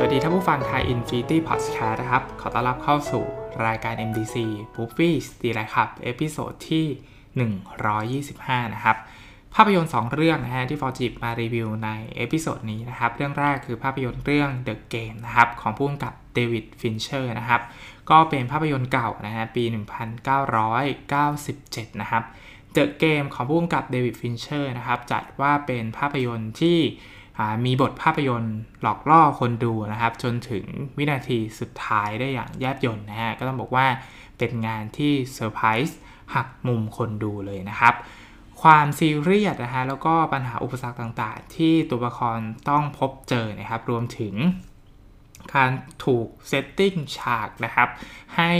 สวัสดีท่านผู้ฟังไทย Infinity Podcast นะครับ ขอต้อนรับเข้าสู่รายการ MDC Movies ดีไรครับ episode ที่ 125 นะครับ ภาพยนตร์ 2 เรื่องนะฮะที่ผมหยิบมารีวิวใน episode นี้นะครับ เรื่องแรกคือภาพยนตร์เรื่อง The Game นะครับ ของผู้กำกับเดวิดฟินเชอร์นะครับ ก็เป็นภาพยนตร์เก่านะฮะปี 1997 นะครับ The Game ของผู้กำกับเดวิดฟินเชอร์นะครับจัดว่าเป็นภาพยนตร์ที่ มีบทภาพยนตร์หลอกล่อคนดูนะครับ จนถึงวินาทีสุดท้ายได้อย่างแยบยลนะฮะก็ต้องบอกว่าเป็นงานที่เซอร์ไพรส์หักมุมคนดูเลยนะครับ ความซีเรียสนะฮะแล้วก็ปัญหาอุปสรรคต่างๆ ที่ตัวละครต้องพบเจอนะครับ รวมถึงการถูก setting ฉากนะครับ ให้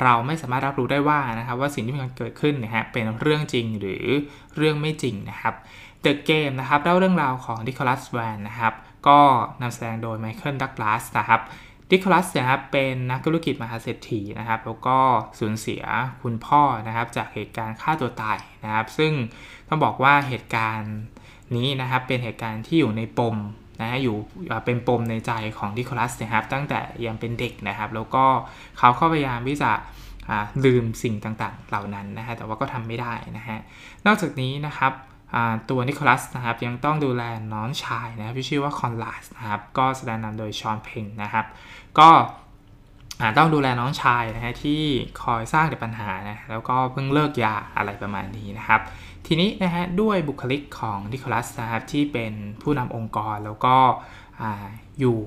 เราไม่สามารถรับรู้ได้ว่านะครับ ว่าสิ่งที่มันเกิดขึ้นนะฮะเป็นเรื่องจริงหรือเรื่องไม่จริงนะครับ The Game นะครับเล่าเรื่องราวของดิคอลัสแวนนะครับก็นำแสดงโดยไมเคิลดักลาสนะครับดิคอลัสนะครับเป็นนักธุรกิจมหาเศรษฐีนะครับแล้วก็สูญเสียคุณพ่อนะครับจากเหตุการณ์ฆ่าตัวตายนะครับ ซึ่งต้องบอกว่าเหตุการณ์นี้นะครับเป็นเหตุการณ์ที่อยู่ในปมนะอยู่เป็นปมในใจของดิคลัสนะครับ ตั้งแต่ยังเป็นเด็กนะครับ แล้วก็เขาเข้าพยายามที่จะลืมสิ่งต่างๆ เหล่านั้นนะฮะแต่ว่าก็ทำไม่ได้นะฮะนอกจากนี้นะครับ ตัวนิโคลัสนะครับยังต้องดูแลน้องชายนะครับที่ชื่อว่าคอนลาสนะครับก็แสดงนำโดยชอนเพงนะครับ ก็ต้องดูแลน้องชายนะฮะที่คอยสร้างแต่ปัญหานะแล้วก็เพิ่งเลิกยาอะไรประมาณนี้นะครับ ทีนี้นะฮะด้วยบุคลิกของนิโคลัสนะครับที่เป็นผู้นำองค์กรแล้วก็อยู่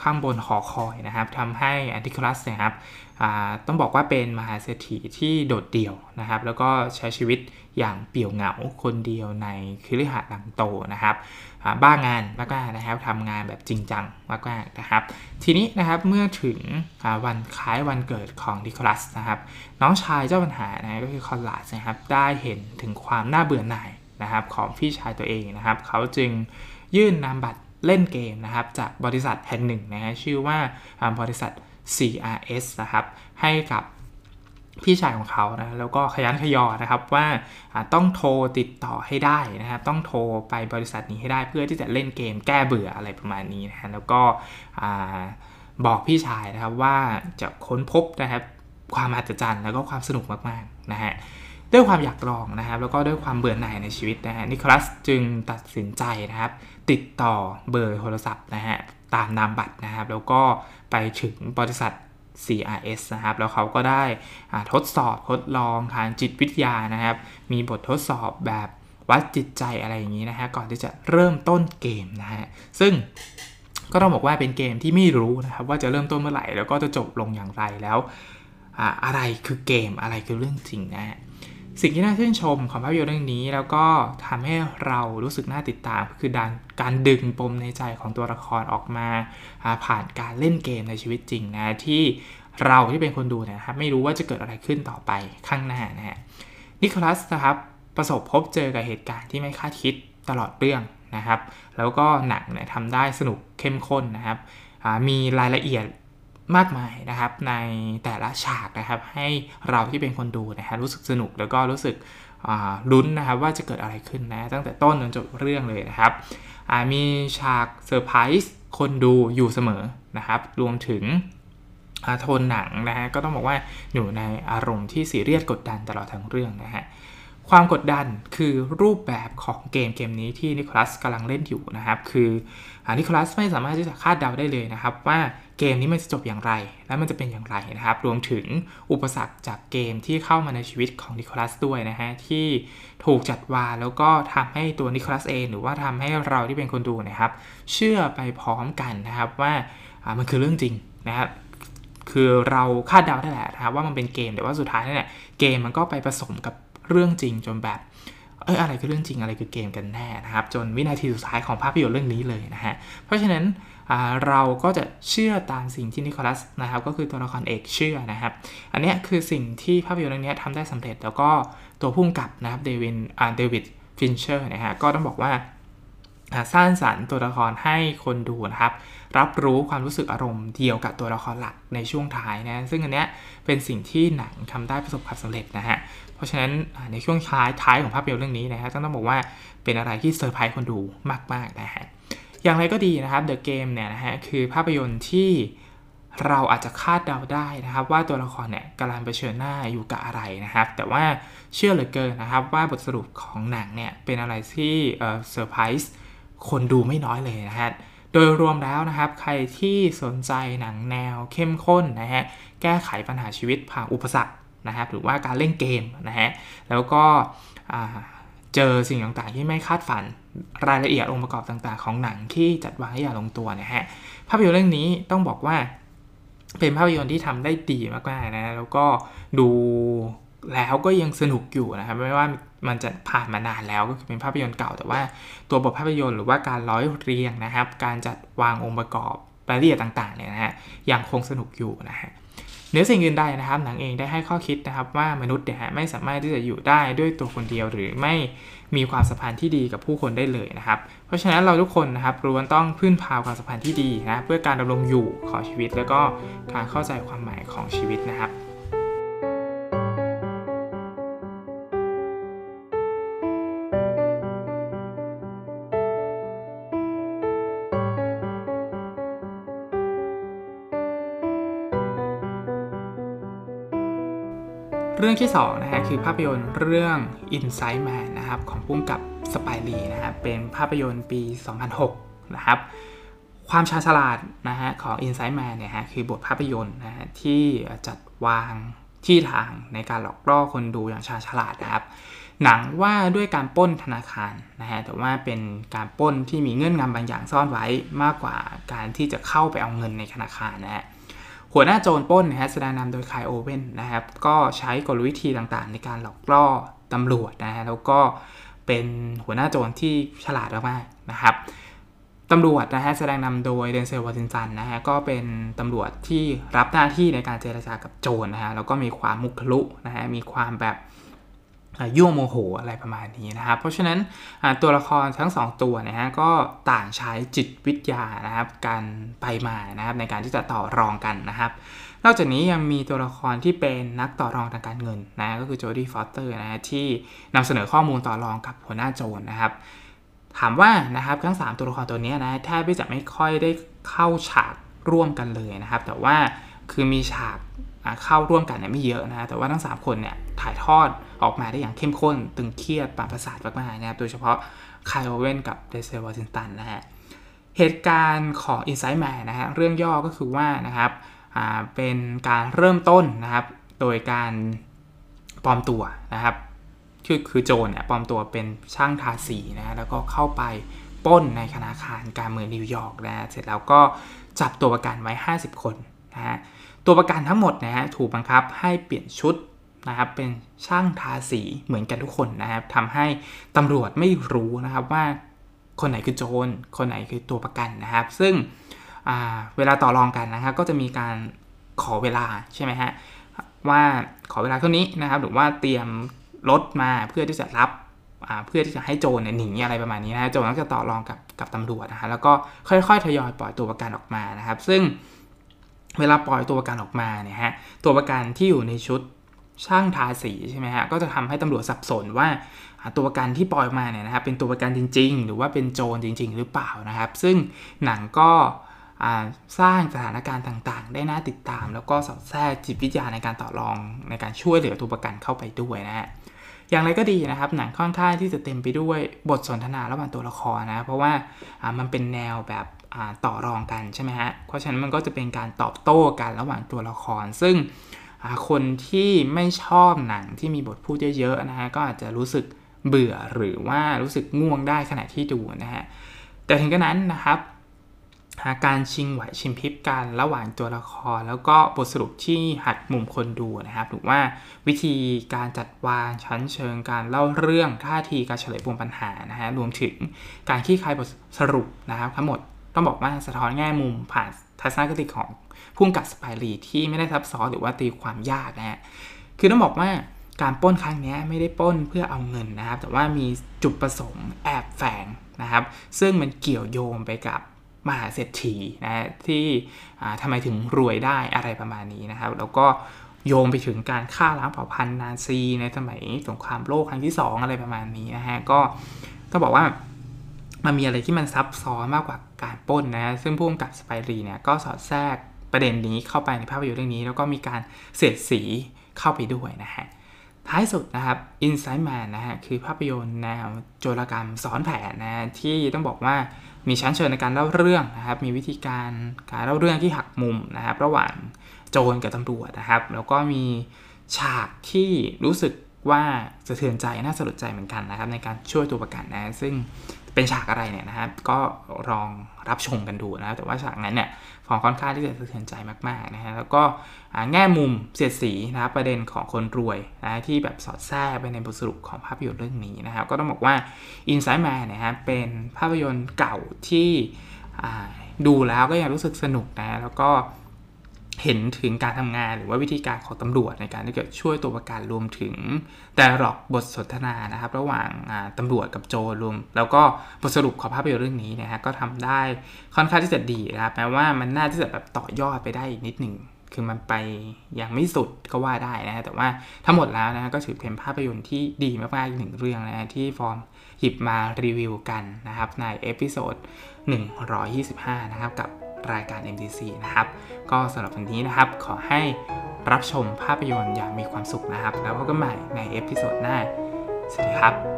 ข้างบนหอคอยนะครับทำให้อันติคลัสนะครับต้องบอกว่าเป็นมหาเศรษฐีที่โดดเดี่ยวนะครับ แล้วก็ใช้ชีวิตอย่างเปี่ยวเหงาคนเดียวในคิริหาดหลังโตนะครับบ้างานมากๆนะครับทำงานแบบจริงจังมากๆนะครับ ทีนี้นะครับเมื่อถึงวันคล้ายวันเกิดของดิคลัสนะครับ น้องชายเจ้าปัญหานะก็คือคอนลาสนะครับ ได้เห็นถึงความน่าเบื่อหน่ายนะครับของพี่ชายตัวเองนะครับ เขาจึงยื่นนามบัตร เล่นเกมนะครับจากบริษัทแห่งหนึ่งนะฮะชื่อว่าบริษัท CRS นะครับให้กับพี่ชายของเขานะแล้วก็ขยันขยอนะครับว่าต้องโทรติดต่อให้ได้นะครับต้องโทรไปบริษัทนี้ให้ได้เพื่อที่จะเล่นเกมแก้เบื่ออะไรประมาณนี้นะฮะแล้วก็บอกพี่ชายนะครับว่าจะค้นพบนะครับความมหัศจรรย์แล้วก็ความสนุกมากๆนะฮะด้วยความอยากลองนะครับแล้วก็ด้วยความเบื่อหน่ายในชีวิตนะฮะนิโคลัสจึงตัดสินใจนะครับ ติดต่อเบอร์โทรศัพท์นะฮะตามนามบัตรนะครับ แล้วก็ไปถึงบริษัท CRS นะครับ แล้วเขาก็ได้ทดสอบทดลองทางจิตวิทยานะครับ มีบททดสอบแบบวัดจิตใจอะไรอย่างนี้นะฮะก่อนที่จะเริ่มต้นเกมนะฮะซึ่งก็ต้องบอกว่าเป็นเกมที่ไม่รู้นะครับ ว่าจะเริ่มต้นเมื่อไหร่แล้วก็จะจบลงอย่างไรแล้ว อะไรคือเกมอะไรคือเรื่องจริงนะฮะ สิ่งที่น่าชื่นชมของภาพยนตร์เรื่องนี้ แล้วก็ทำให้เรารู้สึกน่าติดตามคือการการดึงปมในใจของตัวละครออกมา ผ่านการเล่นเกมในชีวิตจริงนะที่เราที่เป็นคนดูนะครับไม่รู้ว่าจะเกิดอะไรขึ้นต่อไปข้างหน้านะฮะนิโคลัสนะครับประสบพบเจอกับเหตุการณ์ที่ไม่คาดคิดตลอดเรื่องนะครับ แล้วก็หนังเนี่ยทำได้สนุกเข้มข้นนะครับมีรายละเอียด มากมายนะครับในแต่ละฉากนะครับให้เราที่เป็นคนดูนะฮะรู้สึกสนุกแล้วก็รู้สึกลุ้นนะครับว่าจะเกิดอะไรขึ้นนะตั้งแต่ต้นจนจบเรื่องเลยนะครับมีฉากเซอร์ไพรส์คนดูอยู่เสมอนะครับรวมถึงโทนหนังนะฮะก็ต้องบอกว่าอยู่ในอารมณ์ที่ซีเรียสกดดันตลอดทั้งเรื่องนะฮะความกดดันคือรูปแบบของเกมเกมนี้ที่นิโคลัสกำลังเล่นอยู่นะครับ คือนิโคลัสไม่สามารถที่จะคาดเดาได้เลยนะครับว่า เกมนี้มันจะจบอย่างไร และมันจะเป็นอย่างไรนะครับ รวมถึงอุปสรรคจากเกมที่เข้ามาในชีวิตของนิโคลัสด้วยนะฮะ ที่ถูกจัดวางแล้วก็ทำให้ตัวนิโคลัสเองหรือว่าทำให้เราที่เป็นคนดูนะครับ เชื่อไปพร้อมกันนะครับว่ามันคือเรื่องจริงนะครับคือเราคาดเดาได้แหละนะครับว่ามันเป็นเกมแต่ว่าสุดท้ายเนี่ยเกมมันก็ไปผสมกับเรื่องจริงจนแบบ เอออะไรคือเรื่องจริงอะไรคือเกมกันแน่นะครับ จนวินาทีสุดท้ายของภาพยนตร์เรื่องนี้เลยนะฮะเพราะฉะนั้นเราก็จะเชื่อตามสิ่งที่นิโคลัสนะครับก็คือตัวละครเอกเชื่อนะครับ อันนี้คือสิ่งที่ภาพยนตร์เรื่องนี้ทำได้สำเร็จ แล้วก็ตัวผู้กำกับนะครับเดวินเดวิดฟินเชอร์นะฮะก็ต้องบอกว่าสร้างสรรค์ตัวละครให้คนดูนะครับ รับรู้ความรู้สึกอารมณ์เดียวกับตัวละครหลักในช่วงท้ายนะซึ่งอันเนี้ยเป็นสิ่งที่หนังทำได้ประสบความสำเร็จนะฮะ เพราะฉะนั้นในช่วงท้ายท้ายของภาพยนตร์เรื่องนี้นะฮะต้องบอกว่าเป็นอะไรที่เซอร์ไพรส์คนดูมากๆนะฮะอย่างไรก็ดีนะครับ The Game เนี่ยนะฮะคือภาพยนตร์ที่เราอาจจะคาดเดาได้นะครับ ว่าตัวละครเนี่ยกำลังเผชิญหน้าอยู่กับอะไรนะครับ แต่ว่าเชื่อเหลือเกินนะครับ ว่าบทสรุปของหนังเนี่ยเป็นอะไรที่เซอร์ไพรส์คนดูไม่น้อยเลยนะฮะโดยรวมแล้วนะครับ ใครที่สนใจหนังแนวเข้มข้นนะฮะแก้ไขปัญหาชีวิตผ่านอุปสรรค นะครับหรือว่าการเล่นเกมนะฮะแล้วก็เจอสิ่งต่างๆที่ไม่คาดฝันรายละเอียดองค์ประกอบต่างๆ ของหนังที่จัดวางให้อย่างลงตัวนะฮะภาพยนตร์เรื่องนี้ต้องบอกว่าเป็นภาพยนตร์ที่ทำได้ดีมากๆนะแล้วก็ดูแล้วก็ยังสนุกอยู่นะครับไม่ว่ามันจะผ่านมานานแล้วก็คือเป็นภาพยนตร์เก่า แต่ว่าตัวบทภาพยนตร์หรือว่าการร้อยเรียงนะครับ การจัดวางองค์ประกอบรายละเอียดต่างๆเนี่ยนะฮะยังคงสนุกอยู่นะฮะ เนื้อสิ่งอื่นใดนะครับหนังเองได้ให้ข้อคิดนะครับว่ามนุษย์เนี่ยไม่สามารถที่จะอยู่ได้ด้วยตัวคนเดียวหรือไม่มีความสัมพันธ์ที่ดีกับผู้คนได้เลยนะครับ เพราะฉะนั้นเราทุกคนนะครับล้วนต้องพึ่งพาความสัมพันธ์ที่ดีนะเพื่อการดำรงอยู่ของชีวิต แล้วก็การเข้าใจความหมายของชีวิตนะครับ รื่องที่2นะฮะคือภาพยนตร์เรื่อง Inside Man นะครับของพุ่งกับสไปรีนะครับเป็นภาพยนตร์ปี 2006 นะครับความชาญฉลาดนะฮะของ Inside Man เนี่ยฮะคือบทภาพยนตร์นะฮะที่จัดวางที่ทางในการหลอกล่อคนดูอย่างชาญฉลาดนะครับ หนังว่าด้วยการป้นธนาคารนะฮะแต่ว่าเป็นการป้นที่มีเงื่อนงำบางอย่างซ่อนไว้มากกว่าการที่จะเข้าไปเอาเงินในธนาคารนะฮะ หัวหน้าโจรป้นนะฮะแสดงนำโดยคายโอเว่นนะครับ ก็ใช้กลวิธีต่างๆ ในการหลอกล่อตำรวจนะฮะแล้วก็เป็นหัวหน้าโจรที่ฉลาดมากๆนะครับตำรวจนะฮะแสดงนำโดยเดนเซลวอตินสันนะฮะก็เป็นตำรวจที่รับหน้าที่ในการเจรจากับโจรนะฮะแล้วก็มีความมุขลุนะฮะมีความแบบ ยั่วโมโหอะไรประมาณนี้นะครับ เพราะฉะนั้นตัวละครทั้ง 2 ตัวนะฮะก็ต่างใช้จิตวิทยานะครับกันไปมานะครับในการที่จะต่อรองกันนะครับ นอกจากนี้ยังมีตัวละครที่เป็นนักต่อรองทางการเงินนะก็คือโจดี้ฟอสเตอร์นะฮะที่นำเสนอข้อมูลต่อรองกับหัวหน้าโจรนะครับ ถามว่านะครับทั้ง 3 ตัวละครตัวนี้นะแทบจะไม่ค่อยได้เข้าฉากร่วมกันเลยนะครับ แต่ว่าคือมีฉาก เข้าร่วมกันเนี่ยไม่เยอะนะแต่ว่าทั้ง 3 คนเนี่ยถ่ายทอดออกมาได้อย่างเข้มข้น ตึงเครียดปราประสาทมากๆนะครับ โดยเฉพาะไคายโอเวนกับเดซเซลวอชิงตันนะฮะ เหตุการณ์ของ Inside Man นะฮะเรื่องย่อก็คือว่านะครับเป็นการเริ่มต้นนะครับ โดยการปลอมตัวนะครับคือคือโจรเนี่ยปลอมตัวเป็นช่างทาสีนะแล้วก็เข้าไปป้นในธนาคารการเมืองนิวยอร์กนะเสร็จแล้วก็จับตัวประกันไว้ 50 คนนะฮะ ตัวประกันทั้งหมดนะฮะถูกบังคับให้เปลี่ยนชุดนะครับเป็นช่างทาสีเหมือนกันทุกคนนะครับทำให้ตำรวจไม่รู้นะครับว่าคนไหนคือโจรคนไหนคือตัวประกันนะครับ ซึ่งเวลาต่อรองกันนะครับก็จะมีการขอเวลาใช่ไหมฮะว่าขอเวลาเท่านี้นะครับหรือว่าเตรียมรถมาเพื่อที่จะรับเพื่อที่จะให้โจรหนีอะไรประมาณนี้นะโจรต้องจะต่อรองกับกับตำรวจนะฮะแล้วก็ค่อยๆทยอยปล่อยตัวประกันออกมานะครับ ซึ่ง เวลาปล่อยตัวประกันออกมาเนี่ยฮะตัวประกันที่อยู่ในชุดช่างทาสีใช่ไหมฮะก็จะทำให้ตำรวจสับสนว่าตัวประกันที่ปล่อยมาเนี่ยนะครับเป็นตัวประกันจริง ๆ หรือว่าเป็นโจรจริง ๆ หรือเปล่านะครับ ซึ่งหนังก็สร้างสถานการณ์ต่างๆ ได้น่าติดตาม แล้วก็สอดแทรกจิตวิทยาในการต่อรองในการช่วยเหลือตัวประกันเข้าไปด้วยนะฮะอย่างไรก็ดีนะครับหนังค่อนข้างที่จะเต็มไปด้วยบทสนทนาระหว่างตัวละครนะเพราะว่ามันเป็นแนวแบบ ต่อรองกันใช่ไหมฮะ เพราะฉะนั้นมันก็จะเป็นการตอบโต้กันระหว่างตัวละคร ซึ่งคนที่ไม่ชอบหนังที่มีบทพูดเยอะๆนะฮะ ก็อาจจะรู้สึกเบื่อหรือว่ารู้สึกง่วงได้ขณะที่ดูนะฮะ แต่ถึงกระนั้นนะครับการชิงไหวชิงพริบกันระหว่างตัวละคร แล้วก็บทสรุปที่หักมุมคนดูนะครับหรือว่าวิธีการจัดวางชั้นเชิงการเล่าเรื่องท่าทีการเฉลยปมปัญหานะฮะรวมถึงการขี้คายบทสรุปนะครับทั้งหมด ต้องบอกว่าสะท้อนแง่มุมผ่านทัศนคติของพุ่งกับสไปรีที่ไม่ได้ซับซ้อนหรือว่าตีความยากนะฮะคือต้องบอกว่าการป้นครั้งนี้ไม่ได้ป้นเพื่อเอาเงินนะครับ แต่ว่ามีจุดประสงค์แอบแฝงนะครับ ซึ่งมันเกี่ยวโยงไปกับมหาเศรษฐีนะที่ทำไมถึงรวยได้อะไรประมาณนี้นะครับ แล้วก็โยงไปถึงการฆ่าล้างเผ่าพันธุ์นาซีในสมัยสงครามโลกครั้งที่ 2 อะไรประมาณนี้นะฮะก็ต้องบอกว่า มันมีอะไรที่มันซับซ้อนมากกว่าการป้นนะ ซึ่งผู้กำกับสไปรีเนี่ยก็สอดแทรกประเด็นนี้เข้าไปในภาพยนตร์เรื่องนี้ แล้วก็มีการเสียดสีเข้าไปด้วยนะฮะ ท้ายสุดนะครับ Inside Man นะฮะ คือภาพยนตร์แนวโจรกรรมซ้อนแผนนะ ที่ต้องบอกว่ามีชั้นเชิญในการเล่าเรื่องนะครับ มีวิธีการการเล่าเรื่องที่หักมุมนะครับ ระหว่างโจรกับตำรวจนะครับ แล้วก็มีฉากที่รู้สึกว่าสะเทือนใจน่าสลดใจเหมือนกันนะครับ ในการช่วยตัวประกันนะ ซึ่ง เป็นฉากอะไรเนี่ยนะครับก็ลองรับชมกันดูนะแต่ว่าฉากนั้นเนี่ยฟองค่อนข้างที่จะสะเทือนใจมากๆนะฮะแล้วก็แง่มุมเสียดสีนะครับประเด็นของคนรวยนะที่แบบสอดแทรกไปในบทสรุปของภาพยนตร์เรื่องนี้นะครับ ก็ต้องบอกว่า Inside Man นะครับเป็นภาพยนตร์เก่าที่ดูแล้วก็ยังรู้สึกสนุกนะแล้วก็ เห็นถึงการทำงานหรือว่าวิธีการของตำรวจในการที่จะช่วยตัวประกันรวมถึงแต่หลอกบทสนทนานะครับ ระหว่างตำรวจกับโจรรวม แล้วก็บทสรุปของภาพยนตร์เรื่องนี้นะฮะก็ทำได้ค่อนข้างที่จะดีนะครับแม้ว่ามันน่าที่จะแบบต่อยอดไปได้อีกนิดหนึ่งคือมันไปยังไม่สุดก็ว่าได้นะฮะแต่ว่าทั้งหมดแล้วนะก็ถือเป็นภาพยนตร์ที่ดีมากๆอีกหนึ่งเรื่องนะที่ฟอร์มหยิบมารีวิวกันนะครับใน episode 125 นะครับกับ รายการ MDC นะครับ ก็สำหรับวันนี้นะครับ ขอให้รับชมภาพยนตร์อย่างมีความสุขนะครับ แล้วพบกันใหม่ใน episode หน้า สวัสดีครับ